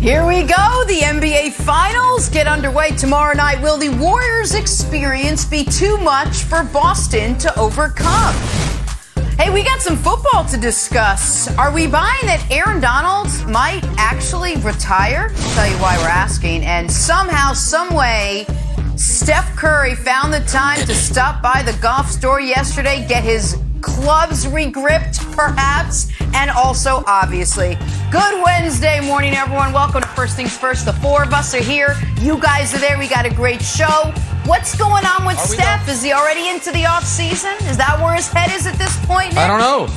Here we go. The NBA Finals get underway tomorrow night. Will the Warriors' experience be too much for Boston to overcome? Hey, we got some football to discuss. Are we buying that Aaron Donald might actually retire? I'll tell you why we're asking. And somehow, someway, Steph Curry found the time to stop by the golf store yesterday, get his clubs regripped, perhaps, and also, obviously. Good Wednesday morning, everyone. Welcome to First Things First. The four of us are here. You guys are there. We got a great show. What's going on with Steph? Is he already into the off season? Is that where his head is at this point? Nick? I don't know.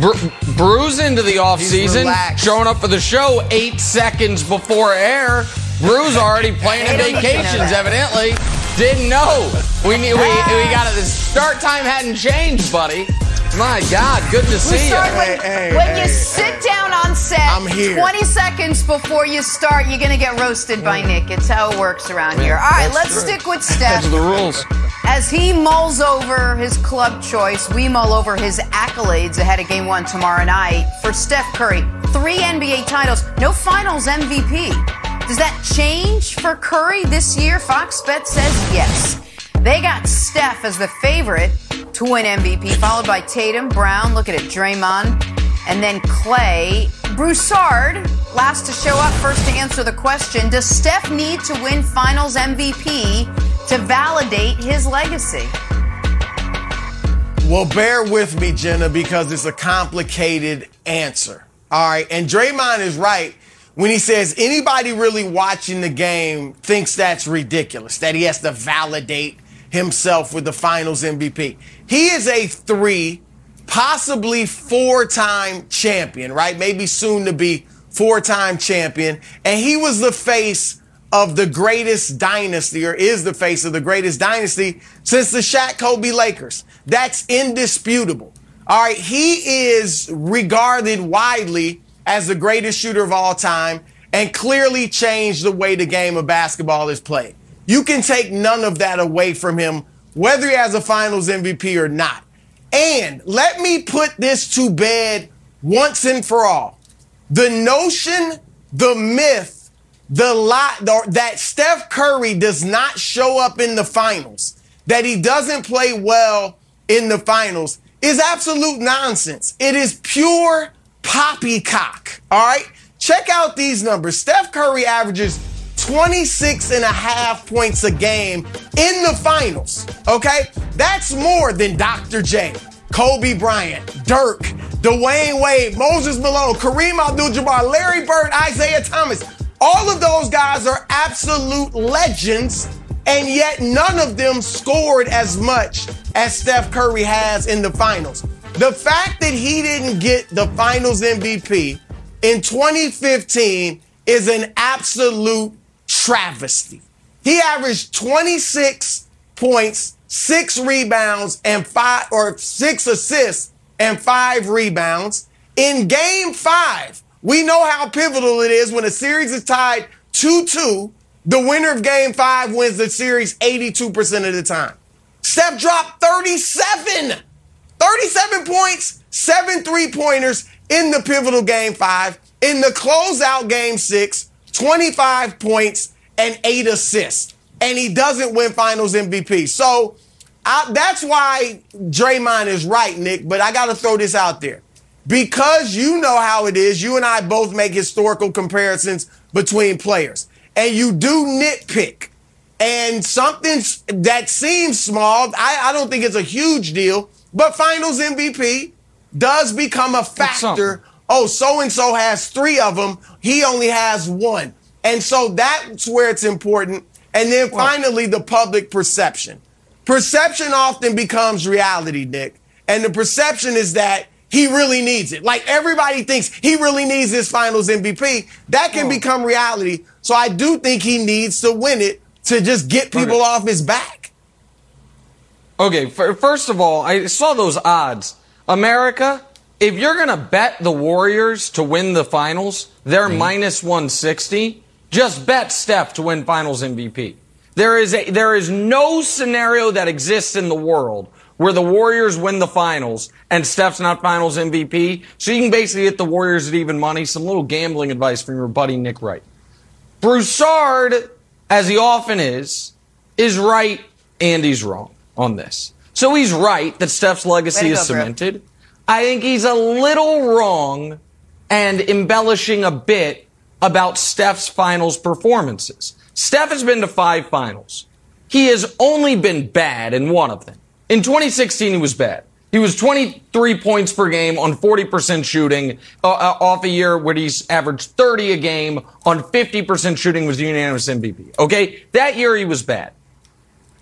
Bru- Bruce into the off season, relaxed. showing up for the show eight seconds before air. Bruce already planning They don't need to know vacations, evidently. Didn't know. We we, we got it. The start time hadn't changed, buddy. My God, good to see you. when, Hey, hey, when hey, you sit down on set, I'm here. 20 seconds before you start, you're going to get roasted by Nick. It's how it works around here. All right, let's true. stick with Steph. Those are the rules. As he mulls over his club choice, we mull over his accolades ahead of game one tomorrow night. For Steph Curry, three NBA titles, no finals MVP. Does that change for Curry this year? Fox Bet says yes. They got Steph as the favorite to win MVP, followed by Tatum, Brown, look at it, Draymond, and then Klay. Broussard, last to show up, first to answer the question Does Steph need to win finals MVP to validate his legacy? Well, bear with me, Jenna, because it's a complicated answer. All right. And Draymond is right when he says anybody really watching the game thinks that's ridiculous, that he has to validate himself with the finals MVP. He is a three, possibly four time champion, right? Maybe soon to be four time champion. And he was the face of the greatest dynasty, or is the face of the greatest dynasty since the Shaq Kobe Lakers. That's indisputable. All right, he is regarded widely as the greatest shooter of all time and clearly changed the way the game of basketball is played. You can take none of that away from him, whether he has a finals MVP or not. And let me put this to bed once and for all. The notion, the myth, the lie that Steph Curry does not show up in the finals, that he doesn't play well in the finals, is absolute nonsense. It is pure poppycock. All right? Check out these numbers. Steph Curry averages 26 and a half points a game in the finals. Okay? That's more than Dr. J, Kobe Bryant, Dirk, Dwyane Wade, Moses Malone, Kareem Abdul-Jabbar, Larry Bird, Isiah Thomas. All of those guys are absolute legends, and yet none of them scored as much as Steph Curry has in the finals. The fact that he didn't get the finals MVP in 2015 is an absolute travesty. He averaged 26 points, six rebounds, and five or six assists and five rebounds. In game five, we know how pivotal it is when a series is tied 2 2. The winner of game five wins the series 82% of the time. Steph dropped 37. 37 points, seven three pointers in the pivotal game five. In the closeout game six, 25 points and eight assists. And he doesn't win finals MVP. So I, that's why Draymond is right, Nick. But I got to throw this out there. Because you know how it is, you and I both make historical comparisons between players. And you do nitpick and something that seems small, I, I don't think it's a huge deal, but finals MVP does become a factor. Oh, so and so has three of them. He only has one. And so that's where it's important. And then finally, the public perception. Perception often becomes reality, Nick. And the perception is that he really needs it. Like everybody thinks he really needs this finals MVP. That can become reality. So I do think he needs to win it to just get people off his back. Okay, f- first of all, I saw those odds. America, if you're going to bet the Warriors to win the finals, they're mm-hmm. minus 160. Just bet Steph to win finals MVP. There is a, there is no scenario that exists in the world where the Warriors win the finals and Steph's not finals MVP. So you can basically get the Warriors at even money. Some little gambling advice from your buddy Nick Wright. Broussard, as he often is, is right and he's wrong on this. So he's right that Steph's legacy is cemented. I think he's a little wrong and embellishing a bit about Steph's finals performances. Steph has been to five finals. He has only been bad in one of them. In 2016, he was bad. He was 23 points per game on 40% shooting uh, uh, off a year where he's averaged 30 a game on 50% shooting was the unanimous MVP. Okay. That year he was bad.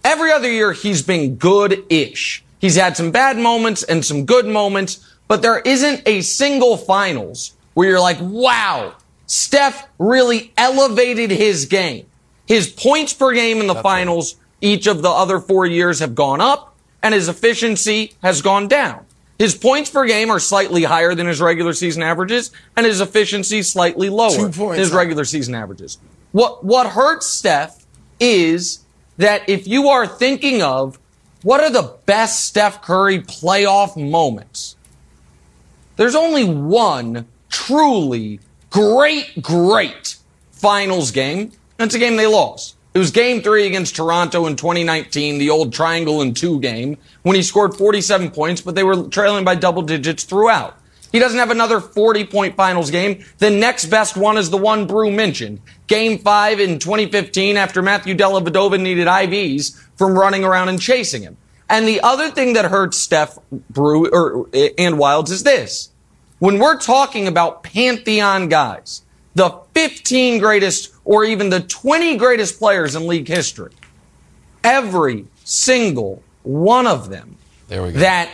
Every other year he's been good-ish. He's had some bad moments and some good moments, but there isn't a single finals where you're like, wow, Steph really elevated his game. His points per game in the That's finals, right. each of the other four years have gone up and his efficiency has gone down. His points per game are slightly higher than his regular season averages, and his efficiency slightly lower than his regular season averages. What what hurts Steph is that if you are thinking of what are the best Steph Curry playoff moments, there's only one truly great, great finals game. That's a game they lost. It was game three against Toronto in 2019, the old triangle and two game, when he scored 47 points, but they were trailing by double digits throughout. He doesn't have another 40 point finals game. The next best one is the one Brew mentioned. Game five in 2015 after Matthew Dellavedova needed IVs from running around and chasing him. And the other thing that hurts Steph Brew or, and Wildes is this. When we're talking about pantheon guys, the 15 greatest or even the 20 greatest players in league history, every single one of them that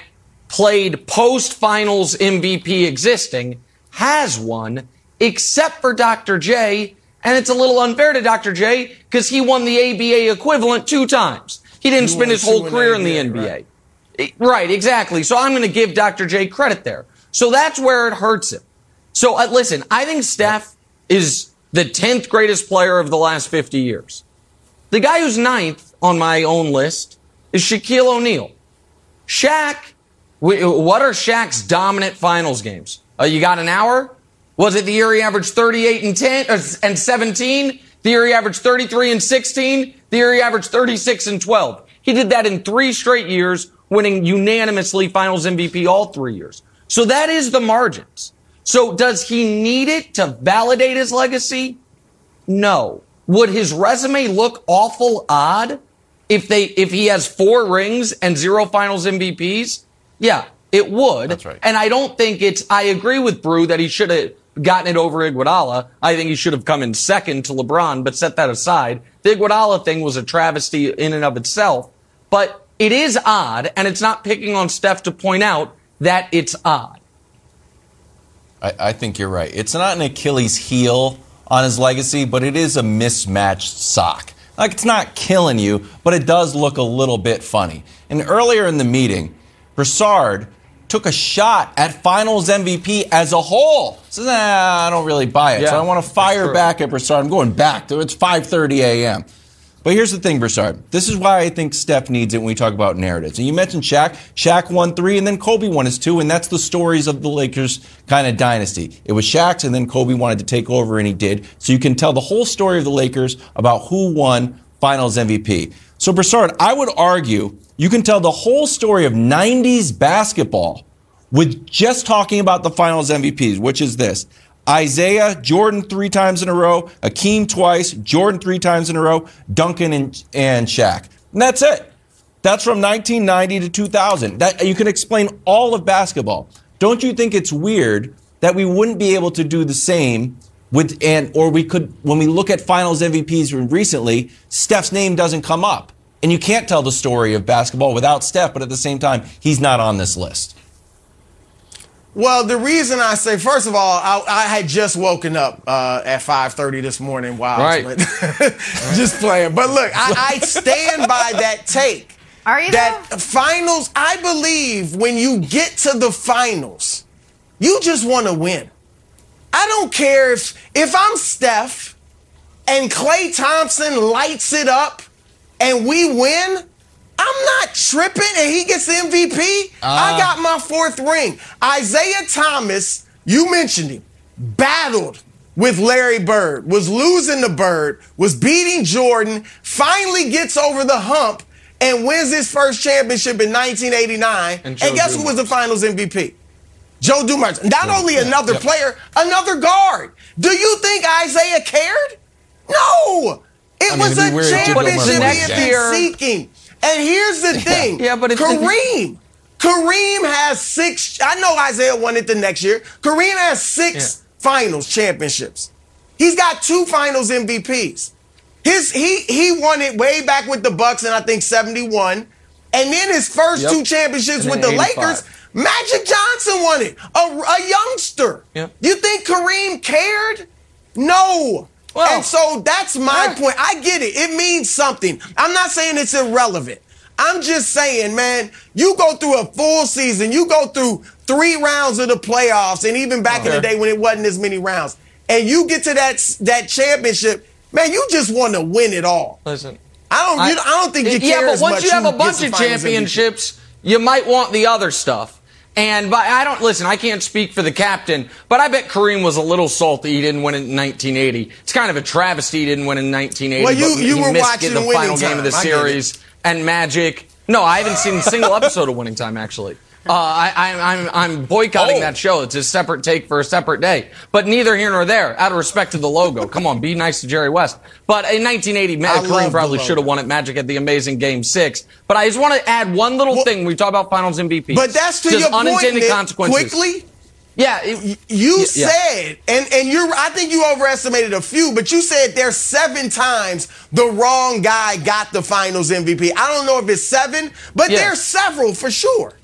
played post finals MVP existing has won, except for Dr. J. And it's a little unfair to Dr. J because he won the ABA equivalent two times. He didn't spend his whole career in the NBA. Right? Eh, right, exactly. So I'm going to give Dr. J credit there. So that's where it hurts him. So uh, listen, I think Steph is the 10th greatest player of the last 50 years. The guy who's ninth on my own list is Shaquille O'Neal. Shaq, what are Shaq's dominant finals games? Uh, you got an hour? Was it the year he averaged 38 and 10 uh, and 17? The year he averaged 33 and 16? The year he averaged 36 and 12? He did that in three straight years, winning unanimously finals MVP all three years. So that is the margins. So does he need it to validate his legacy? No. Would his resume look awful odd if they if he has four rings and zero finals MVPs? Yeah, it would. That's right. And I don't think it's I agree with Brew that he should have gotten it over Iguodala. I think he should have come in second to LeBron, but set that aside. The Iguodala thing was a travesty in and of itself, but it is odd and it's not picking on Steph to point out that it's odd. I, I think you're right. It's not an Achilles heel on his legacy, but it is a mismatched sock. Like it's not killing you, but it does look a little bit funny. And earlier in the meeting, Broussard took a shot at Finals MVP as a whole. Says, nah, I don't really buy it. Yeah, so I want to fire back at Broussard. I'm going back. It's 5:30 a.m. But here's the thing, Broussard. This is why I think Steph needs it when we talk about narratives. And you mentioned Shaq. Shaq won three, and then Kobe won his two, and that's the stories of the Lakers kind of dynasty. It was Shaq's, and then Kobe wanted to take over, and he did. So you can tell the whole story of the Lakers about who won Finals MVP. So Broussard, I would argue you can tell the whole story of 90s basketball with just talking about the Finals MVPs, which is this. Isiah, Jordan three times in a row, Akeem twice, Jordan three times in a row, Duncan and, and Shaq. And that's it. That's from 1990 to 2000. That, you can explain all of basketball. Don't you think it's weird that we wouldn't be able to do the same with, and, or we could, when we look at finals MVPs recently, Steph's name doesn't come up. And you can't tell the story of basketball without Steph, but at the same time, he's not on this list. Well, the reason I say, first of all, I, I had just woken up uh, at 5:30 this morning. Wow, right. just playing. But look, I, I stand by that take. Are you that though? finals? I believe when you get to the finals, you just want to win. I don't care if if I'm Steph and Klay Thompson lights it up and we win. I'm not tripping and he gets MVP. Uh, I got my fourth ring. Isiah Thomas, you mentioned him, battled with Larry Bird, was losing the Bird, was beating Jordan, finally gets over the hump and wins his first championship in 1989. And, and guess who was the finals MVP? Joe Dumars. Not yeah, only another yeah. player, another guard. Do you think Isiah cared? No. It I was mean, a championship he had been seeking. And here's the thing. yeah, but it's Kareem. Kareem has six. I know Isiah won it the next year. Kareem has six yeah. finals championships. He's got two finals MVPs. His he he won it way back with the Bucks in I think 71. And then his first yep. two championships with the 85. Lakers, Magic Johnson won it. A, a youngster. Yep. You think Kareem cared? No. Well, and so that's my point. I get it. It means something. I'm not saying it's irrelevant. I'm just saying, man, you go through a full season, you go through three rounds of the playoffs, and even back okay. in the day when it wasn't as many rounds, and you get to that that championship, man, you just want to win it all. Listen, I don't, I, you, I don't think you care. Yeah, but once you have a bunch of championships, you might want the other stuff. And by, I don't listen. I can't speak for the captain, but I bet Kareem was a little salty he didn't win in 1980. It's kind of a travesty he didn't win in 1980. Well, you, you were watching the, final time. game of the series and Magic. No, I haven't seen a single episode of Winning Time actually. Uh, I, am I'm, I'm boycotting oh. that show. It's a separate take for a separate day. But neither here nor there, out of respect to the logo. Come on, be nice to Jerry West. But in 1980, Kareem probably should have won it. Magic at the amazing Game Six. But I just want to add one little well, thing. We talk about Finals MVP. But that's to your unintended point, consequences. Quickly, yeah, it, you yeah, said, and and you I think you overestimated a few, but you said there's seven times the wrong guy got the Finals MVP. I don't know if it's seven, but yeah. there's several for sure.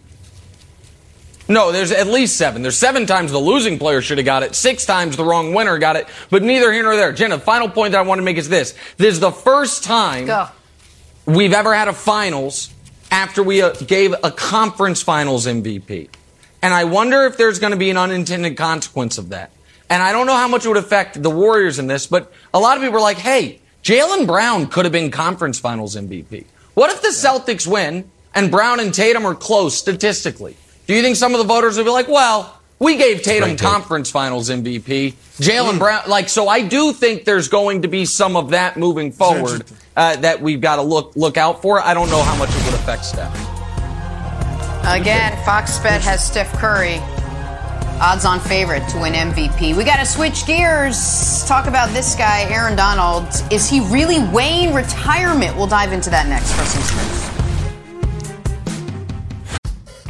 No, there's at least seven. There's seven times the losing player should have got it. Six times the wrong winner got it. But neither here nor there. Jenna, the final point that I want to make is this. This is the first time Go. we've ever had a finals after we uh, gave a conference finals MVP. And I wonder if there's going to be an unintended consequence of that. And I don't know how much it would affect the Warriors in this, but a lot of people are like, hey, Jaylen Brown could have been conference finals MVP. What if the Celtics win and Brown and Tatum are close statistically? Do you think some of the voters will be like, well, we gave Tatum conference finals MVP. Jaylen mm. Brown, like, so I do think there's going to be some of that moving forward uh, that we've got to look look out for. I don't know how much it would affect Steph. Again, Fox Bet has Steph Curry odds on favorite to win MVP. We got to switch gears. Talk about this guy, Aaron Donald. Is he really weighing retirement? We'll dive into that next for some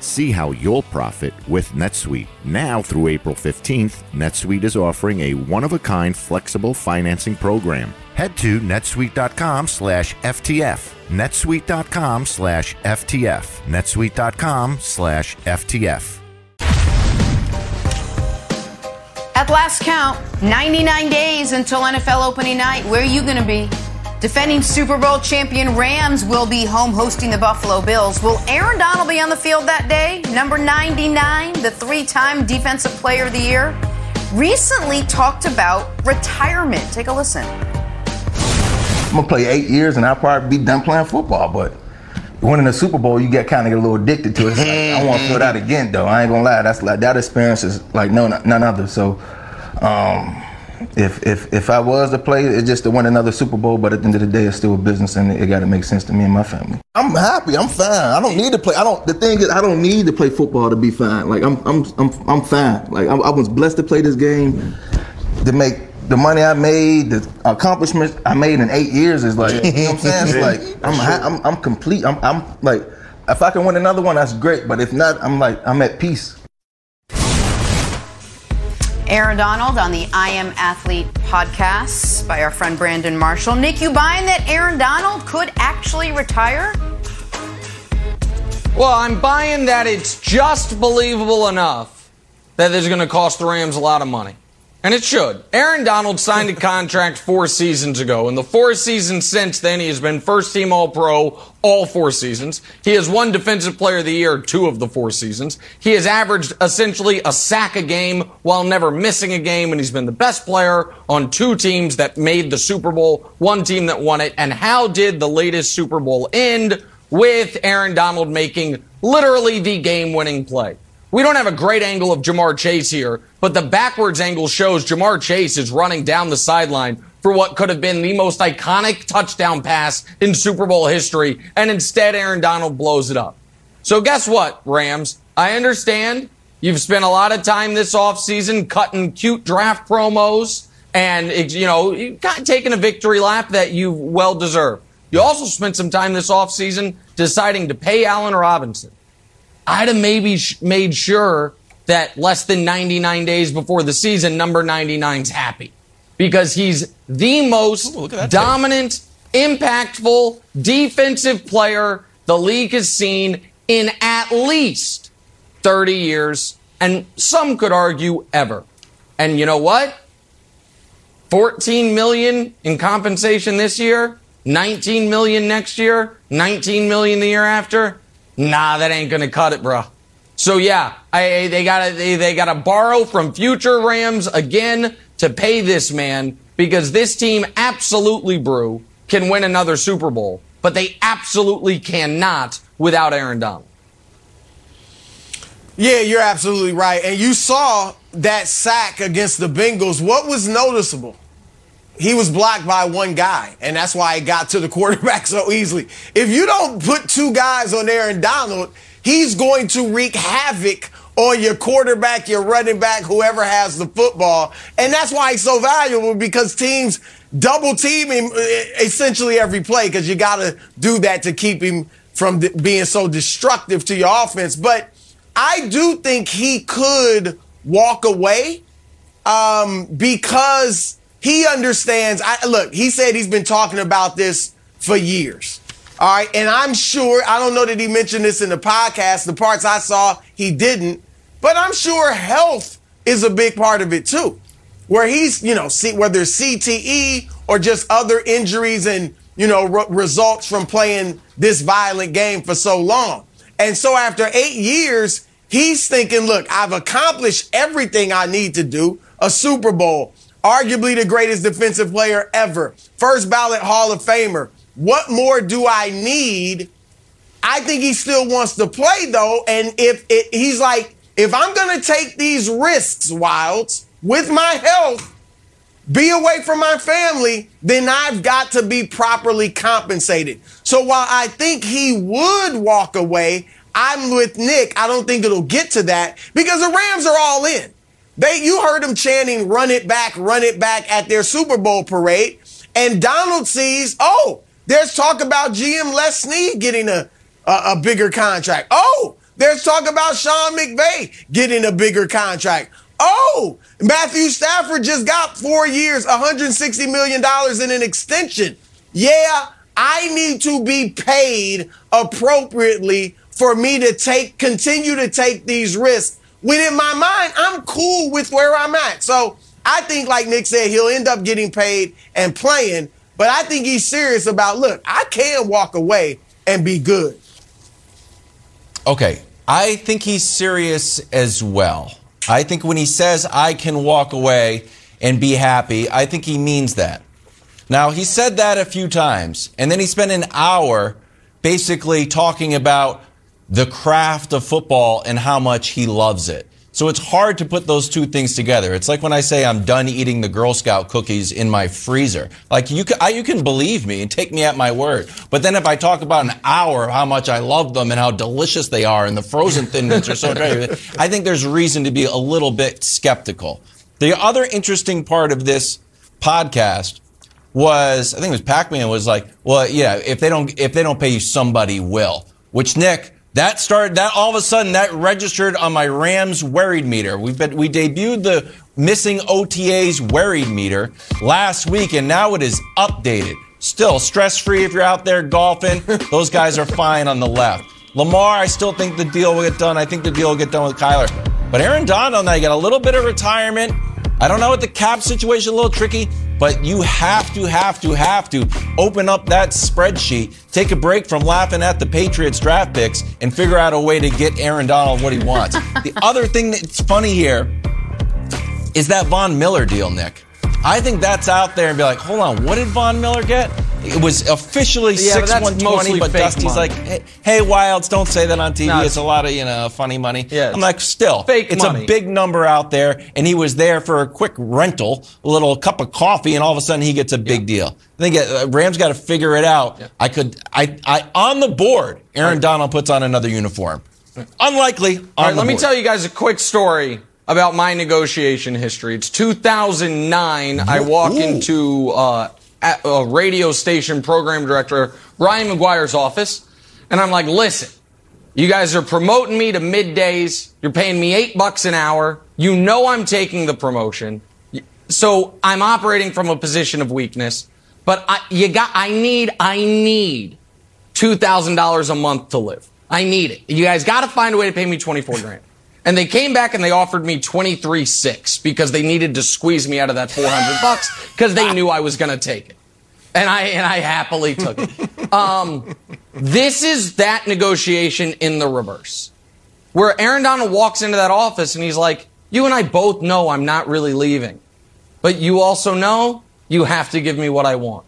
See how you'll profit with NetSuite. Now through April 15th, NetSuite is offering a one-of-a-kind flexible financing program. Head to netsuite.com slash FTF. netsuite.com slash FTF. netsuite.com slash FTF. At last count, 99 days until NFL opening night. Where are you going to be? Defending Super Bowl champion Rams will be home hosting the Buffalo Bills. Will Aaron Donald be on the field that day? Number 99, the three time Defensive Player of the Year, recently talked about retirement. Take a listen. I'm going to play eight years and I'll probably be done playing football, but winning a Super Bowl, you get kind of get a little addicted to it. Like, I want to feel that again, though. I ain't gonna lie. That's like that experience is like no none other. So, um, if if if I was to play, it's just to win another Super Bowl. But at the end of the day, it's still a business, and it, got to make sense to me and my family. I'm happy. I'm fine. I don't need to play. I don't. The thing is, I don't need to play football to be fine. Like I'm I'm I'm I'm fine. Like I, I was blessed to play this game. to make the money I made, the accomplishments I made in eight years is like, you know what I'm saying? It's like I'm, I'm, I'm complete. I'm, I'm like, if I can win another one, that's great. But if not, I'm like, I'm at peace. Aaron Donald on the I Am Athlete podcast by our friend Brandon Marshall. Nick, you buying that Aaron Donald could actually retire? Well, I'm buying that it's just believable enough that this is going to cost the Rams a lot of money. And it should. Aaron Donald signed a contract four seasons ago. In the four seasons since then, he has been first team All Pro all four seasons. He has won Defensive Player of the Year two of the four seasons. He has averaged essentially a sack a game while never missing a game, and he's been the best player on two teams that made the Super Bowl, one team that won it. And how did the latest Super Bowl end? With Aaron Donald making literally the game winning play. We don't have a great angle of Ja'Marr Chase here, but the backwards angle shows Ja'Marr Chase is running down the sideline for what could have been the most iconic touchdown pass in Super Bowl history, and instead Aaron Donald blows it up. So guess what, Rams? I understand you've spent a lot of time this offseason cutting cute draft promos and, you know, you got taking a victory lap that you well deserve. You also spent some time this offseason deciding to pay Allen Robinson. I'd have maybe sh- made sure that less than 99 days before the season, number 99's happy because he's the most Ooh, dominant, impactful defensive player the league has seen in at least 30 years, and some could argue ever. And you know what? 14 million in compensation this year, 19 million next year, 19 million the year after. Nah, that ain't gonna cut it, bruh. So yeah, I, they gotta they, they gotta borrow from future Rams again to pay this man because this team absolutely, brew, can win another Super Bowl, but they absolutely cannot without Aaron Donald. Yeah, you're absolutely right. And you saw that sack against the Bengals. What was noticeable? He was blocked by one guy, and that's why he got to the quarterback so easily. If you don't put two guys on Aaron Donald, he's going to wreak havoc on your quarterback, your running back, whoever has the football. And that's why he's so valuable because teams double team him essentially every play because you got to do that to keep him from being so destructive to your offense. But I do think he could walk away um, because he understands. I, look, he said he's been talking about this for years. All right. And I'm sure, I don't know that he mentioned this in the podcast. The parts I saw, he didn't. But I'm sure health is a big part of it too. Where he's, you know, see, whether it's CTE or just other injuries and, you know, re- results from playing this violent game for so long. And so after eight years, he's thinking, look, I've accomplished everything I need to do. A Super Bowl, arguably the greatest defensive player ever, first ballot Hall of Famer. What more do I need? I think he still wants to play though. And if it, he's like, if I'm to take these risks, Wildes, with my health, be away from my family, then I've got to be properly compensated. So while I think he would walk away, I'm with Nick. I don't think it'll get to that because the Rams are all in. They, you heard them chanting, run it back, run it back at their Super Bowl parade. And Donald sees, oh, there's talk about GM Les Snead getting a, a, a bigger contract. Oh, there's talk about Sean McVay getting a bigger contract. Oh, Matthew Stafford just got four years, $160 million in an extension. Yeah, I need to be paid appropriately for me to take, continue to take these risks. When in my mind, I'm cool with where I'm at. So I think, like Nick said, he'll end up getting paid and playing. But I think he's serious about, look, I can walk away and be good. Okay, I think he's serious as well. I think when he says I can walk away and be happy, I think he means that. Now, he said that a few times, and then he spent an hour basically talking about the craft of football and how much he loves it. So it's hard to put those two things together. It's like when I say I'm done eating the Girl Scout cookies in my freezer. Like you can, I, you can believe me and take me at my word. But then if I talk about an hour of how much I love them and how delicious they are and the frozen thin mints are so great, I think there's reason to be a little bit skeptical. The other interesting part of this podcast was, I think it was Pac-Man was like, well, yeah, if they don't, if they don't pay you, somebody will. Which Nick, that started, that all of a sudden that registered on my Rams worried meter. We've been, we debuted the missing OTAs worried meter last week, and now it is updated. Still stress free if you're out there golfing. Those guys are fine on the left. Lamar, I still think the deal will get done. I think the deal will get done with Kyler. But Aaron Donald, now got a little bit of retirement. I don't know what the cap situation a little tricky, but you have to, have to, have to open up that spreadsheet, take a break from laughing at the Patriots draft picks, and figure out a way to get Aaron Donald what he wants. the other thing that's funny here is that Von Miller deal, Nick. I think that's out there and be like, hold on, what did Von Miller get? It was officially Yeah, six one twenty, but Dusty's money. like, hey, hey, Wildes, don't say that on TV. No, it's a lot of you know funny money. Yeah, I'm like, still, fake it's money. a big number out there, and he was there for a quick rental, a little cup of coffee, and all of a sudden he gets a big deal. I think uh, Rams got to figure it out. I could, I, I on the board. Aaron Donald puts on another uniform. Unlikely. All right, let me tell you guys a quick story about my negotiation history. It's 2009. I walk into uh, a, a radio station program director Ryan McGuire's office, and I'm like, "Listen, you guys are promoting me to middays. You're paying me eight bucks an hour. You know I'm taking the promotion, so I'm operating from a position of weakness. But I, you got, I need, I need two thousand dollars a month to live. I need it. You guys got to find a way to pay me twenty four grand. And they came back and they offered me twenty three six because they needed to squeeze me out of that four hundred bucks because they knew I was going to take it, and I and I happily took it. Um, this is that negotiation in the reverse, where Aaron Donald walks into that office and he's like, "You and I both know I'm not really leaving, but you also know you have to give me what I want."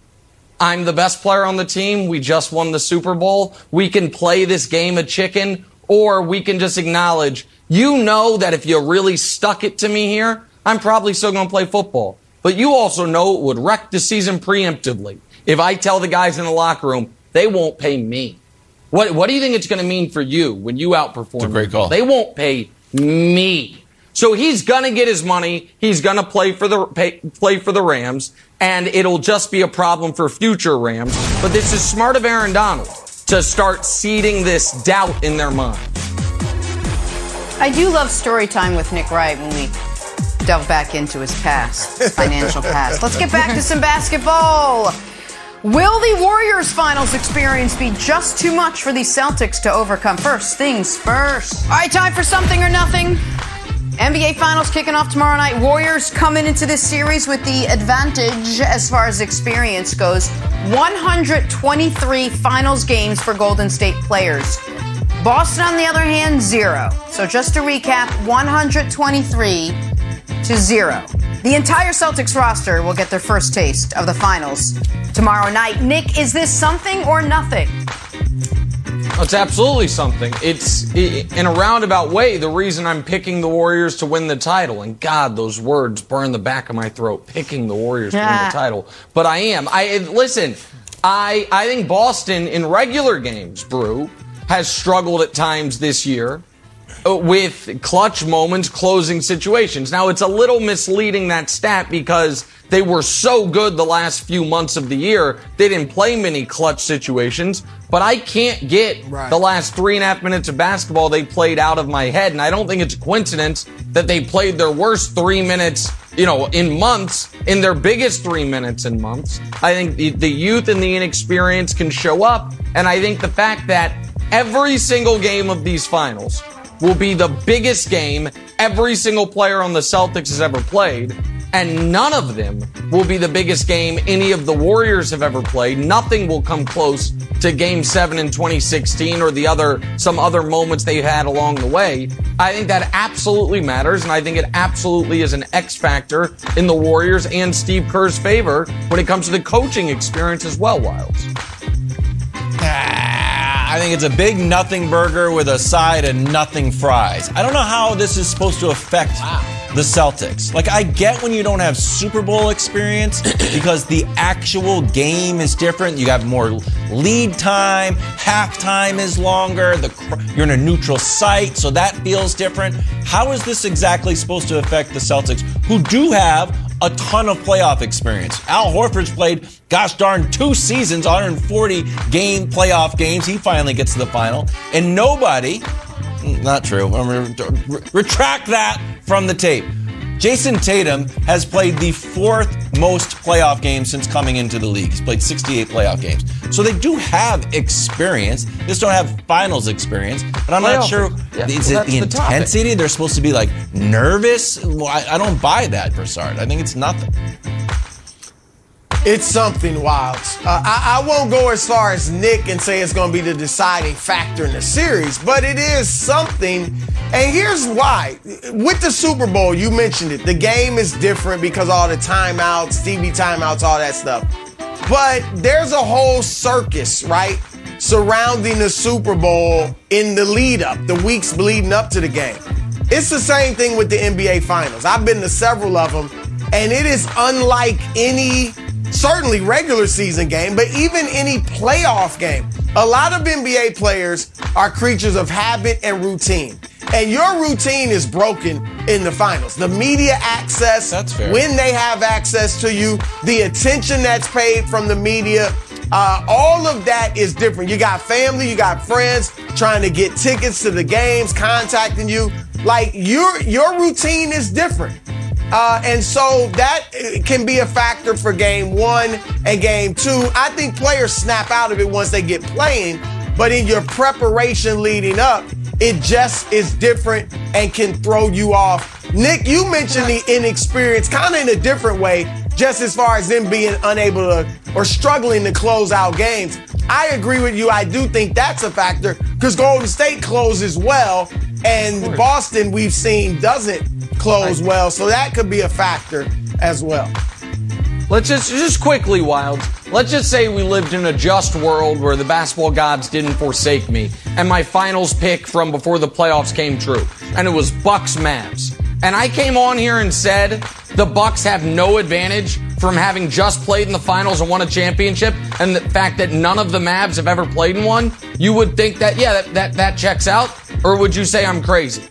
I'm the best player on the team. We just won the Super Bowl. We can play this game of chicken, or we can just acknowledge, you know that if you really stuck it to me here, I'm probably still going to play football. But you also know it would wreck the season preemptively. If I tell the guys in the locker room, they won't pay me. What, what do you think it's going to mean for you when you outperform? a great call. They won't pay me. So he's gonna get his money. He's gonna play for the pay, play for the Rams, and it'll just be a problem for future Rams. But this is smart of Aaron Donald to start seeding this doubt in their mind. I do love story time with Nick Wright when we delve back into his past, his financial past. Let's get back to some basketball. Will the Warriors finals experience be just too much for the Celtics to overcome? First things first. All right, time for something or nothing. NBA Finals kicking off tomorrow night. Warriors coming into this series with the advantage as far as experience goes. 123 Finals games for Golden State players. Boston, on the other hand, zero. So just to recap, 123 to zero. The entire Celtics roster will get their first taste of the finals tomorrow night. Nick, is this something or nothing? It's absolutely something. It's in a roundabout way the reason I'm picking the Warriors to win the title. And God, those words burn the back of my throat. Picking the Warriors to win the title, but I am. I listen. I I think Boston in regular games, Brew, has struggled at times this year with clutch moments, closing situations. Now, it's a little misleading that stat because they were so good the last few months of the year. They didn't play many clutch situations, but I can't get Right. the last three and a half minutes of basketball they played out of my head. And I don't think it's a coincidence that they played their worst three minutes, you know, in months, in their biggest three minutes in months. I think the, the youth and the inexperience can show up. And I think the fact that every single game of these finals will be the biggest game every single player on the Celtics has ever played. And none of them will be the biggest game any of the Warriors have ever played. Nothing will come close to game seven in 2016 or the other, some other moments they had along the way. I think that absolutely matters. And I think it absolutely is an X factor in the Warriors and Steve Kerr's favor when it comes to the coaching experience as well, Wildes. Ah, I think it's a big nothing burger with a side and nothing fries. I don't know how this is supposed to affect the Celtics. Like, I get when you don't have Super Bowl experience because the actual game is different. You have more lead time, halftime is longer, the, you're in a neutral site, so that feels different. How is this exactly supposed to affect the Celtics, who do have a ton of playoff experience. Al Horford's played, gosh darn, two seasons, 140 game playoff games. He finally gets to the final. And nobody, not true, retract that from the tape. Jayson Tatum has played the fourth most playoff games since coming into the league. He's played 68 playoff games. So they do have experience. They just don't have finals experience. And I'm playoff, not sure, yeah, is well, it the, the intensity? Topic. They're supposed to be like nervous? Well, I, I don't buy that, Broussard. I think it's nothing. It's something wild. Uh, I, I, won't go as far as Nick and say it's going to be the deciding factor in the series, but it is something. And here's why. With the Super Bowl, you mentioned it. The game is different because all the timeouts, TV timeouts, all that stuff. But there's a whole circus, right? Surrounding the Super Bowl in the lead up, the weeks leading up to the game. It's the same thing with the NBA Finals. I've been to several of them, and it is unlike any certainly regular season game, but even any playoff game. A lot of NBA players are creatures of habit and routine. And your routine is broken in the finals. The media access, when they have access to you, the attention that's paid from the media, uh, all of that is different. You got family, you got friends trying to get tickets to the games, contacting you. Like your your routine is different. Uh, and so that uh, can be a factor for game one and game two. I think players snap out of it once they get playing, but in your preparation leading up, it just is different and can throw you off. Nick, you mentioned the inexperience kind of in a different way, just as far as them being unable to or struggling to close out games. I agree with you. I do think that's a factor because Golden State closes well, and Boston we've seen doesn't close well, so that could be a factor as well. Let's just just quickly, Wildes. Let's just say we lived in a just world where the basketball gods didn't forsake me, and my finals pick from before the playoffs came true, and it was Bucks Mavs. And I came on here and said the Bucks have no advantage from having just played in the finals and won a championship, and the fact that none of the Mavs have ever played in one. You would think that yeah, that that, that checks out, or would you say I'm crazy?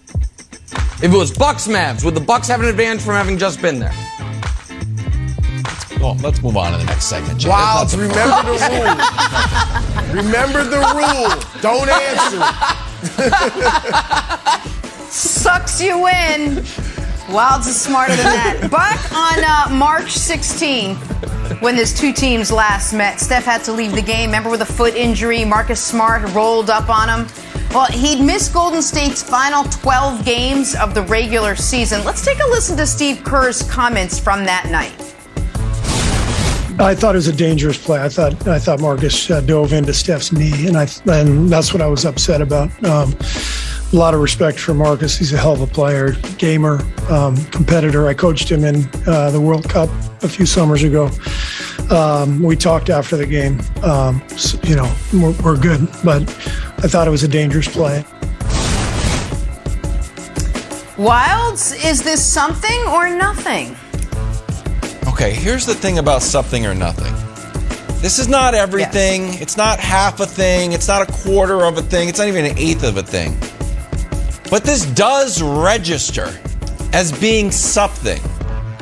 If it was Bucks Mavs, would the Bucks have an advantage from having just been there? Well, let's move on to the next segment. Jay. Wow, remember the rule. remember the rule. Don't answer. Sucks you in. Wildes is smarter than that. But on uh, March 16th, when those two teams last met, Steph had to leave the game. Remember with a foot injury, Marcus Smart rolled up on him. Well, he'd missed Golden State's final 12 games of the regular season. Let's take a listen to Steve Kerr's comments from that night. I thought it was a dangerous play. I thought I thought Marcus uh, dove into Steph's knee, and I and that's what I was upset about. Um, a lot of respect for Marcus. He's a hell of a player, gamer, um, competitor. I coached him in uh, the World Cup a few summers ago. Um, we talked after the game. Um, so, you know, we're, we're good, but I thought it was a dangerous play. Wildes, is this something or nothing? Okay, here's the thing about something or nothing. This is not everything. Yes. It's not half a thing. It's not a quarter of a thing. It's not even an eighth of a thing. But this does register as being something.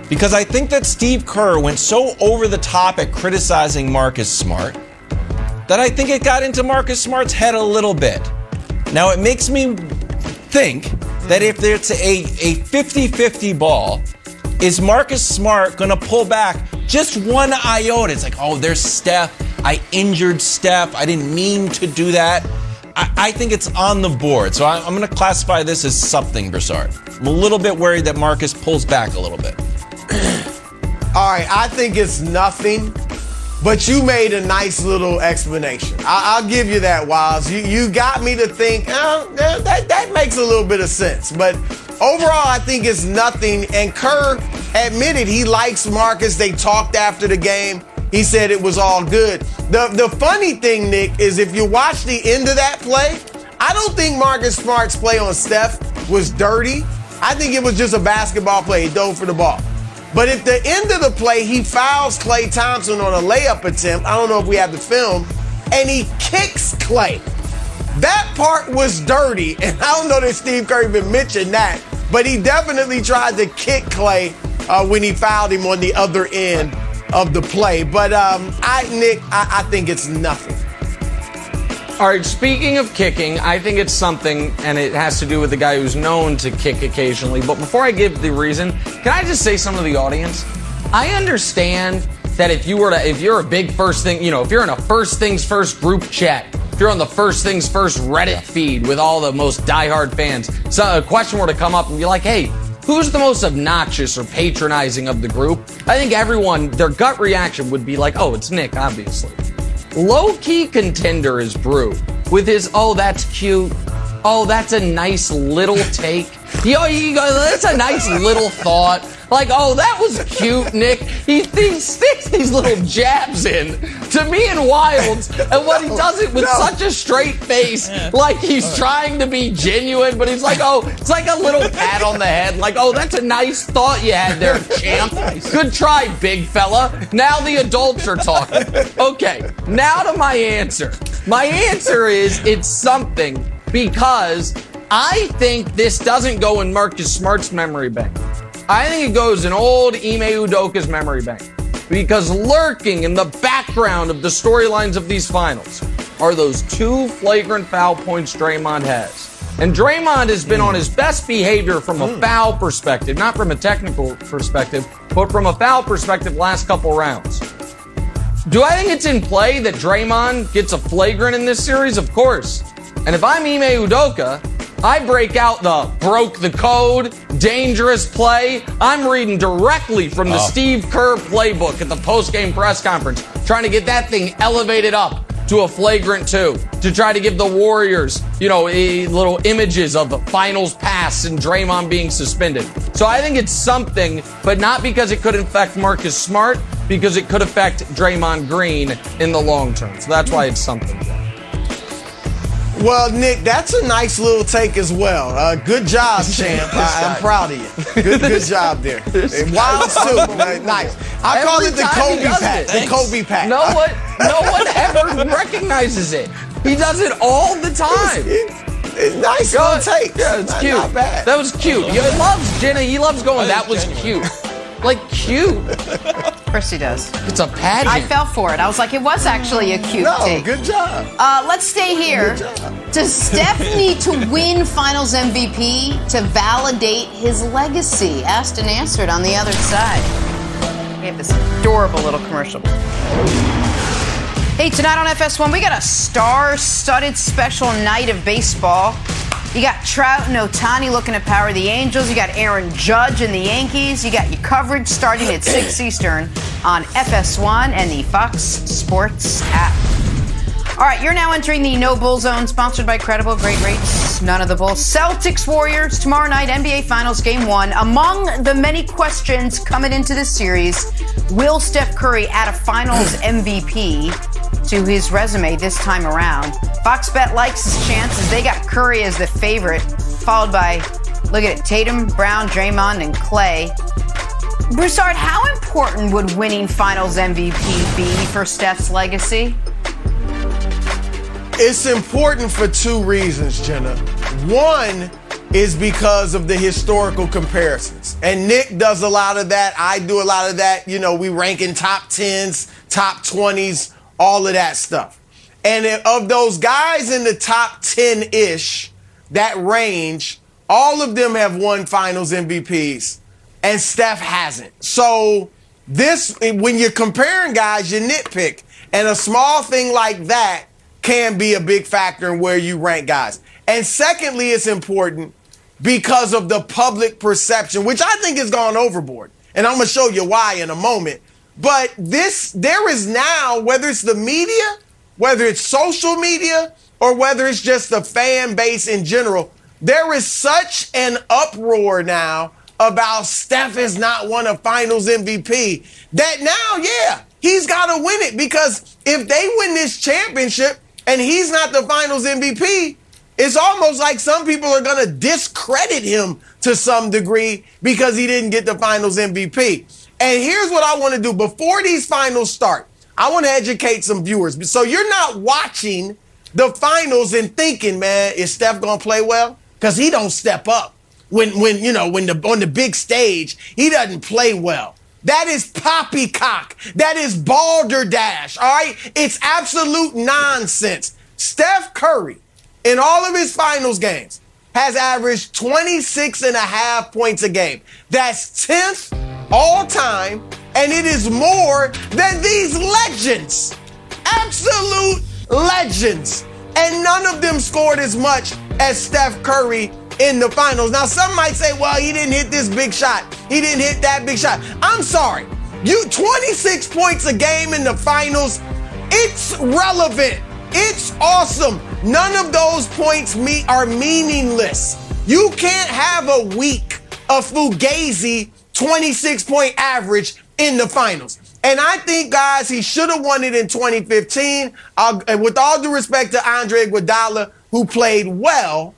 Because I think that Steve Kerr went so over the top at criticizing Marcus Smart that I think it got into Marcus Smart's head a little bit. Now, it makes me think that if it's a, a 50 50 ball, is Marcus Smart going to pull back just one iota? It's like, oh, there's Steph. I injured Steph. I didn't mean to do that. I, think it's on the board. So I, I'm going to classify this as something, Broussard. I'm a little bit worried that Marcus pulls back a little bit. All right, I think it's nothing. But you made a nice little explanation. I- will give you that, Wildes. You you got me to think oh, that that makes a little bit of sense. But overall, I think it's nothing. And Kerr admitted he likes Marcus. They talked after the game. He said it was all good. The the funny thing, Nick, is if you watch the end of that play, I don't think Marcus Smart's play on Steph was dirty. I think it was just a basketball play. He dove for the ball. But at the end of the play, he fouls Klay Thompson on a layup attempt. I don't know if we have the film. And he kicks Klay. That part was dirty. And I don't know that Steve Kerr even mentioned that. But he definitely tried to kick Klay uh, when he fouled him on the other end of the play. But um, I, Nick, I, I think it's nothing. All right, speaking of kicking, I think it's something, and it has to do with the guy who's known to kick occasionally. But before I give the reason, can I just say something to the audience? I understand that if you were to, if you're a big first thing, you know, if you're in a first things first group chat, if you're on the first things first Reddit feed with all the most diehard fans, so a question were to come up and be like, hey, who's the most obnoxious or patronizing of the group? I think everyone, their gut reaction would be like, oh, it's Nick, obviously. Low key contender is Brew with his, oh, that's cute. Oh, that's a nice little take. Yo, you go, that's a nice little thought. Like, oh, that was cute, Nick. He, he sticks these little jabs in to me and Wildes, and what he does it with No. such a straight face, like he's trying to be genuine, but he's like, oh, it's like a little pat on the head, like, oh, that's a nice thought you had there, champ. Good try, big fella. Now the adults are talking. Okay, now to my answer. My answer is it's something because I think this doesn't go in Marcus Smart's memory bank. I think it goes in old Ime Udoka's memory bank. Because lurking in the background of the storylines of these finals are those two flagrant foul points Draymond has. And Draymond has been on his best behavior from a hmm. foul perspective, not from a technical perspective, but from a foul perspective last couple rounds. Do I think it's in play that Draymond gets a flagrant in this series? Of course. And if I'm Ime Udoka, I break out the broke the code, dangerous play. I'm reading directly from the oh. Steve Kerr playbook at the post-game press conference, trying to get that thing elevated up to a flagrant two, to try to give the Warriors, you know, little images of the finals pass and Draymond being suspended. So I think it's something, but not because it could affect Marcus Smart, because it could affect Draymond Green in the long term. So that's why it's something. Well, Nick, that's a nice little take as well. Uh, good job, champ. I, I'm proud of you. Good, good job there. And Wildes too. Uh, nice. I call Every it the Kobe pack. it. The Kobe pack. No one, no one ever recognizes it. He does it all the time. It's nice Go- little take. Yeah, it's Not- cute. Not bad. That was cute. He loves Jenna. He loves going. That was cute. Like cute. Of course he does. It's a pageant. I fell for it. I was like, it was actually a cute no, take. good job. Uh, let's stay here. Good job. Does Steph need to win Finals MVP to validate his legacy? Asked and answered on the other side. We have this adorable little commercial. Hey, tonight on FS1, we got a star-studded special night of baseball. You got Trout and Ohtani looking to power the Angels. You got Aaron Judge and the Yankees. You got your coverage starting at 6 Eastern on FS1 and the Fox Sports app. All right, you're now entering the No Bull Zone, sponsored by Credible. Great rates, none of the Bulls. Celtics Warriors tomorrow night, NBA Finals Game One. Among the many questions coming into this series, will Steph Curry add a Finals MVP to his resume this time around? Fox Bet likes his chances. They got Curry as the favorite, followed by look at it, Tatum, Brown, Draymond, and Klay. Broussard, how important would winning Finals MVP be for Steph's legacy? It's important for two reasons, Jenna. One is because of the historical comparisons. And Nick does a lot of that. I do a lot of that. You know, we rank in top 10s, top 20s, all of that stuff. And of those guys in the top 10 ish, that range, all of them have won finals MVPs, and Steph hasn't. So, this, when you're comparing guys, you nitpick. And a small thing like that can be a big factor in where you rank guys. And secondly, it's important because of the public perception, which I think has gone overboard. And I'm going to show you why in a moment. But this, there is now, whether it's the media, whether it's social media, or whether it's just the fan base in general, there is such an uproar now about Steph has not won a finals MVP that now, yeah, he's got to win it because if they win this championship and he's not the finals MVP, it's almost like some people are going to discredit him to some degree because he didn't get the finals MVP. And here's what I want to do before these finals start. I want to educate some viewers. So you're not watching the finals and thinking, man, is Steph to play well? Cuz he don't step up. When when you know, when the on the big stage, he doesn't play well. That is poppycock. That is balderdash. All right? It's absolute nonsense. Steph Curry in all of his finals games has averaged 26 and a half points a game. That's 10th all time, and it is more than these legends. Absolute legends. And none of them scored as much as Steph Curry in the finals. Now, some might say, well, he didn't hit this big shot. He didn't hit that big shot. I'm sorry. You 26 points a game in the finals, it's relevant. It's awesome. None of those points me are meaningless. You can't have a week of Fugazi 26 point average in the finals. And I think, guys, he should have won it in 2015. Uh, and with all due respect to Andre Iguodala, who played well,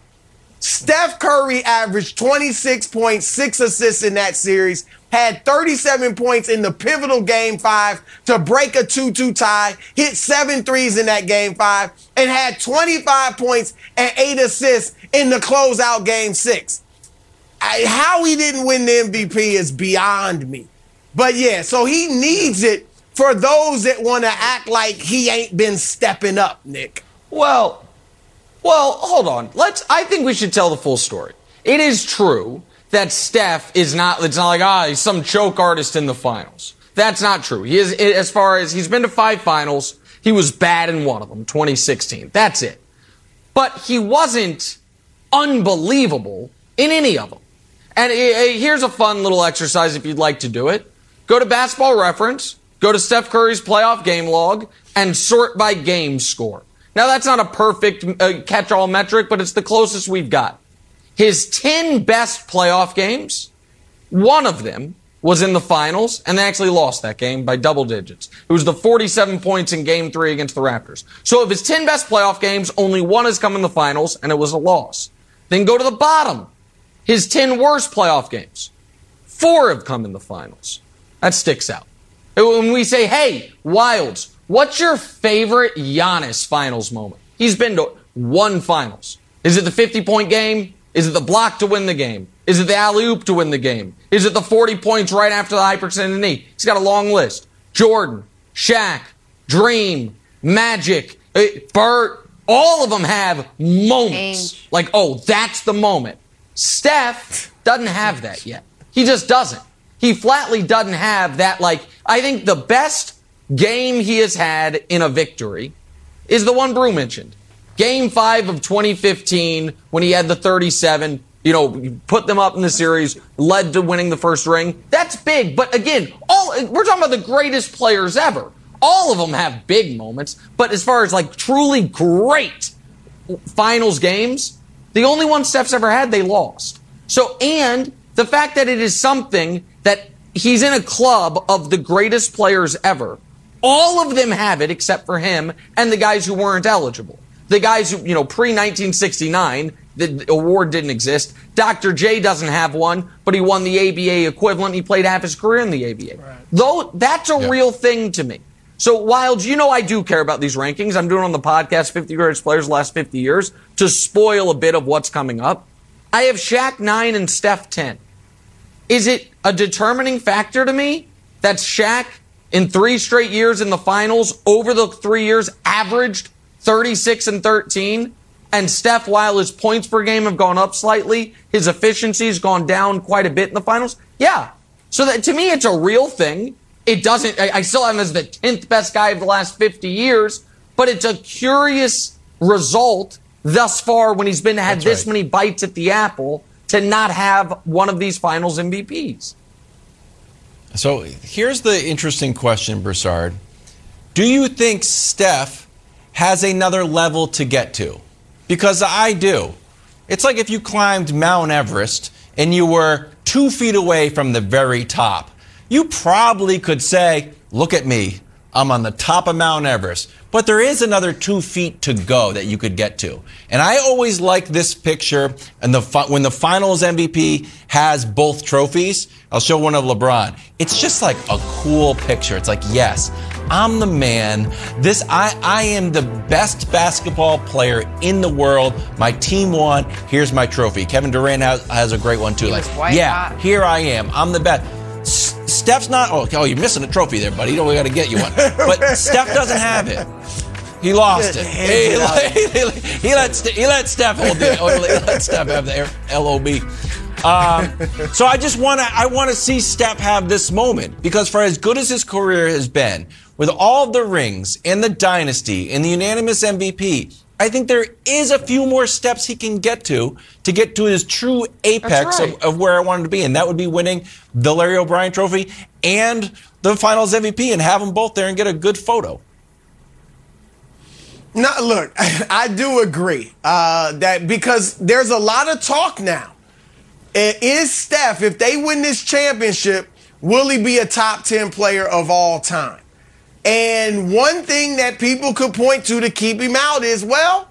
Steph Curry averaged 26.6 assists in that series, had 37 points in the pivotal game five to break a 2-2 tie, hit seven threes in that game five, and had 25 points and eight assists in the closeout game six. I, how he didn't win the MVP is beyond me. But yeah, so he needs it for those that want to act like he ain't been stepping up, Nick. Well, well, hold on. Let's. I think we should tell the full story. It is true that Steph is not. It's not like ah, he's some choke artist in the finals. That's not true. He is as far as he's been to five finals. He was bad in one of them, 2016. That's it. But he wasn't unbelievable in any of them. And here's a fun little exercise if you'd like to do it. Go to Basketball Reference, go to Steph Curry's playoff game log, and sort by game score. Now, that's not a perfect uh, catch all metric, but it's the closest we've got. His 10 best playoff games, one of them was in the finals, and they actually lost that game by double digits. It was the 47 points in game three against the Raptors. So of his 10 best playoff games, only one has come in the finals, and it was a loss. Then go to the bottom. His 10 worst playoff games. Four have come in the finals. That sticks out. When we say, hey, Wildes, what's your favorite Giannis finals moment? He's been to one finals. Is it the 50 point game? Is it the block to win the game? Is it the alley oop to win the game? Is it the 40 points right after the hyperextended knee? He's got a long list. Jordan, Shaq, Dream, Magic, uh, Bird, all of them have moments. Like, oh, that's the moment. Steph doesn't have that yet. He just doesn't he flatly doesn't have that, like, I think the best game he has had in a victory is the one Brew mentioned. Game five of 2015 when he had the 37, you know, put them up in the series, led to winning the first ring. That's big. But again, all we're talking about the greatest players ever. All of them have big moments. But as far as like truly great finals games, the only one Steph's ever had, they lost. So, and the fact that it is something that he's in a club of the greatest players ever. All of them have it except for him and the guys who weren't eligible. The guys who, you know, pre 1969, the award didn't exist. Dr. J doesn't have one, but he won the ABA equivalent. He played half his career in the ABA. Right. Though that's a real thing to me. So, Wildes, you know I do care about these rankings. I'm doing on the podcast 50 greatest players last 50 years to spoil a bit of what's coming up. I have Shaq 9 and Steph 10. Is it a determining factor to me that Shaq in three straight years in the finals over the three years averaged 36 and 13? And Steph, while his points per game have gone up slightly, his efficiency has gone down quite a bit in the finals. Yeah. So that to me, it's a real thing. It doesn't, I, I still have him as the 10th best guy of the last 50 years, but it's a curious result thus far when he's been had That's this right. many bites at the apple to not have one of these finals MVPs. So here's the interesting question, Broussard. Do you think Steph has another level to get to? Because I do. It's like if you climbed Mount Everest and you were two feet away from the very top. You probably could say, Look at me. I'm on the top of Mount Everest. But there is another two feet to go that you could get to. And I always like this picture and the when the finals MVP has both trophies. I'll show one of LeBron. It's just like a cool picture. It's like, yes, I'm the man. This I I am the best basketball player in the world. My team won. Here's my trophy. Kevin Durant has, has a great one too. He like, yeah, hot. here I am. I'm the best. Steph's not. Oh, oh, you're missing a trophy there, buddy. You know we got to get you one. But Steph doesn't have it. He lost it. He, he, he let Ste- he let Steph hold the. He let Steph have the LOB. Um, so I just want to I want to see Steph have this moment because for as good as his career has been, with all the rings and the dynasty and the unanimous MVP, I think there is a few more steps he can get to to get to his true apex right. of, of where I wanted to be, and that would be winning the Larry O'Brien Trophy and the Finals MVP, and have them both there and get a good photo. No, look, I do agree uh, that because there's a lot of talk now. Uh, Is Steph, if they win this championship, will he be a top 10 player of all time? And one thing that people could point to to keep him out is, well,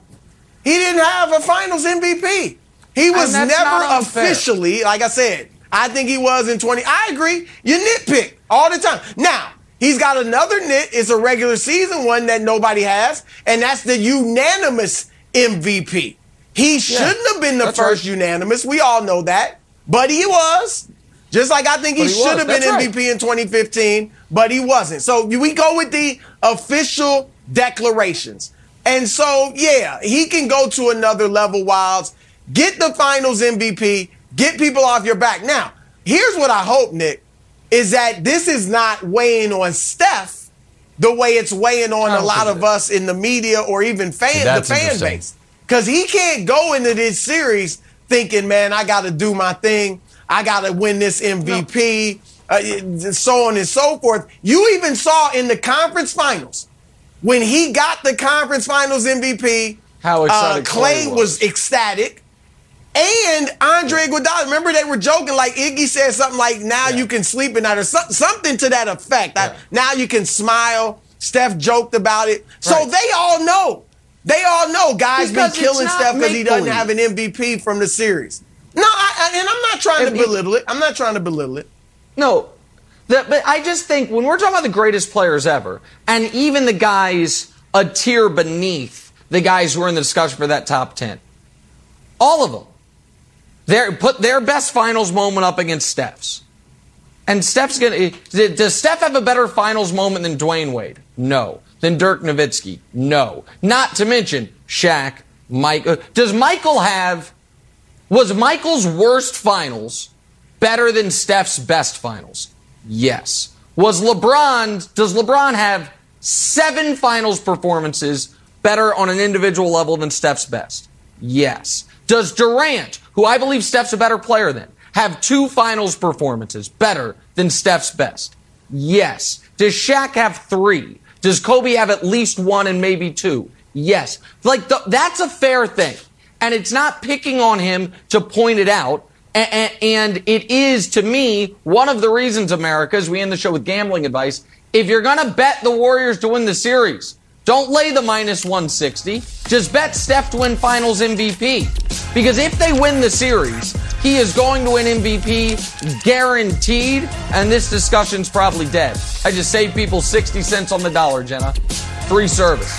he didn't have a finals MVP. He was never officially, like I said, I think he was in 20. I agree. You nitpick all the time. Now, he's got another nit. It's a regular season one that nobody has, and that's the unanimous MVP. He shouldn't have been the first right. unanimous. We all know that. But he was. Just like I think he, he should have been That's right. MVP in 2015, but he wasn't. So we go with the official declarations. And so, yeah, he can go to another level, Wildes. Get the finals MVP, get people off your back. Now, here's what I hope, Nick, is that this is not weighing on Steph the way it's weighing on a lot of it is. us in the media or even fan, the fan base. Because he can't go into this series thinking, man, I got to do my thing. I got to win this MVP, uh, so on and so forth. You even saw in the conference finals when he got the conference finals MVP. How uh, excited Klay Klay was was. ecstatic. And Andre Iguodala, remember they were joking like Iggy said something like, "Now you can sleep at night" or some, something to that effect. I- now you can smile. Steph joked about it, so they all know. They all know guys Because been killing Steph because he doesn't have an MVP from the series. No, I, I, and I'm not trying to belittle it. I'm not trying to belittle it. No, the, but I just think when we're talking about the greatest players ever, and even the guys a tier beneath the guys who are in the discussion for that top ten, all of them, they put their best finals moment up against Steph's. And Steph's gonna. Does Steph have a better finals moment than Dwyane Wade? No. Than Dirk Nowitzki? No. Not to mention Shaq, Mike. uh, Does Michael have? Was Michael's worst finals better than Steph's best finals? Yes. Was LeBron, does LeBron have seven finals performances better on an individual level than Steph's best? Yes. Does Durant, who I believe Steph's a better player than, have two finals performances better than Steph's best? Yes. Does Shaq have three? Does Kobe have at least one and maybe two? Yes. Like, the, that's a fair thing. And it's not picking on him to point it out. And it is, to me, one of the reasons, America, as we end the show with gambling advice, if you're going to bet the Warriors to win the series, don't lay the minus 160. Just bet Steph to win finals MVP. Because if they win the series, he is going to win MVP guaranteed, and this discussion's probably dead. I just saved people 60 cents on the dollar, Jenna. Free service.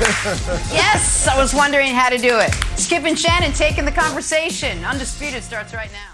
Yes, I was wondering how to do it. Skip and Shannon taking the conversation. Undisputed starts right now.